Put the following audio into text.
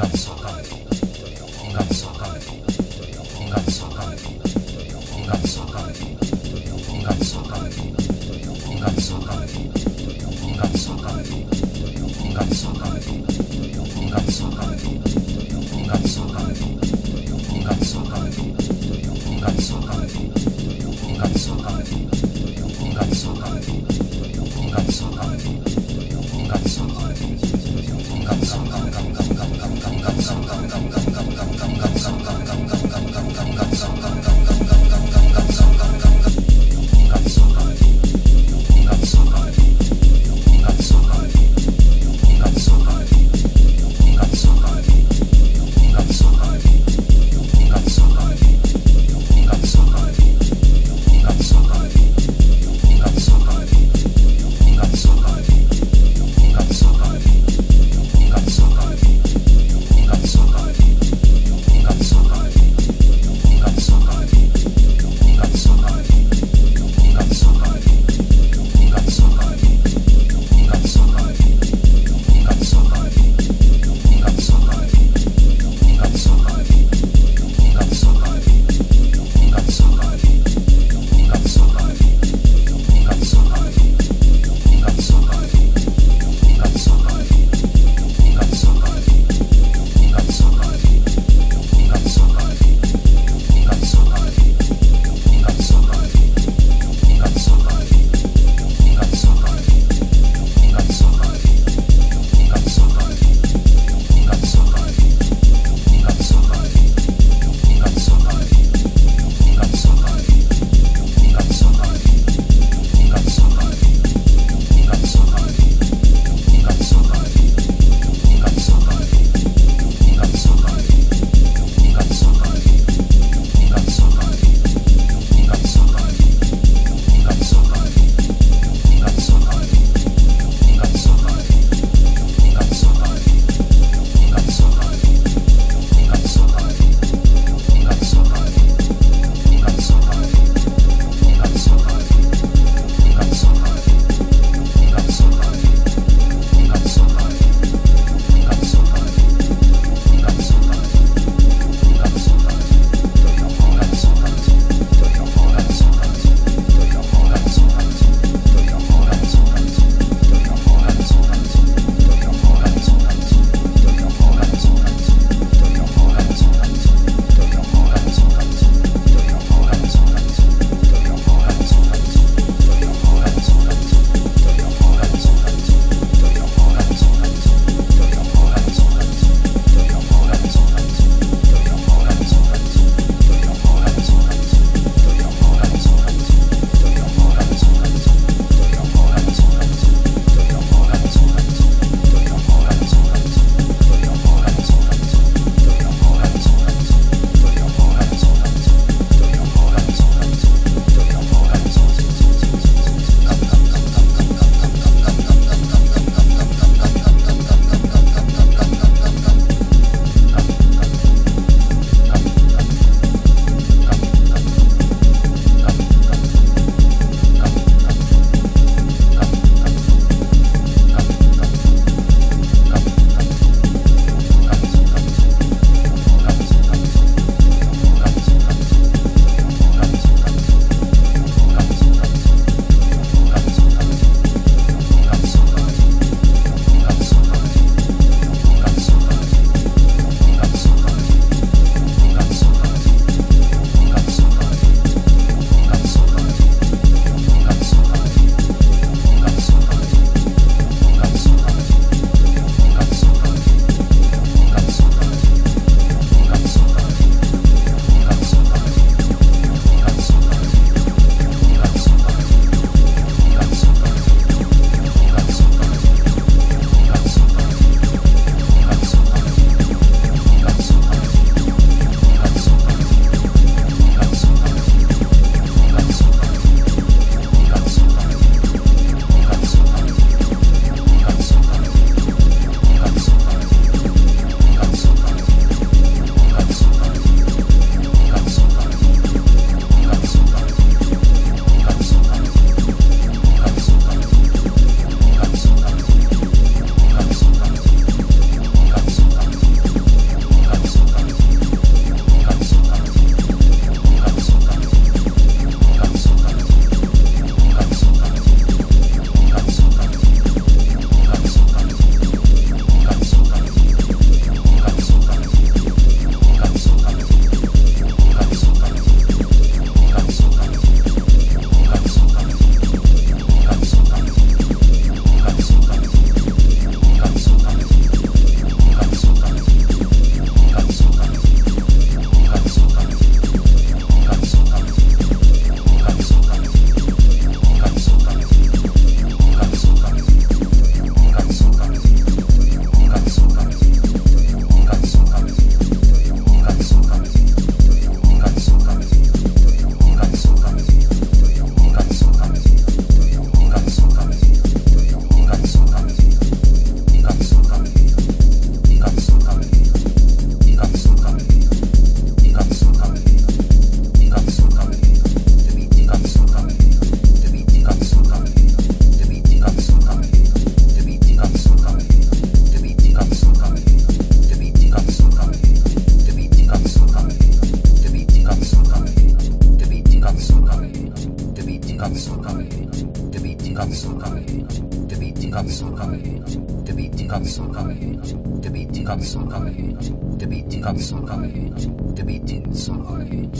干事干起来什么都应该是干起来什么都有应该是干起来什么都有应该是干起来什应该是干起的什应该是干起的什应该是干起的什应该是干起的什应该是干起的什应该是干起的什应该是干起的 Katzenreich. Katzenreich. Katzenreich.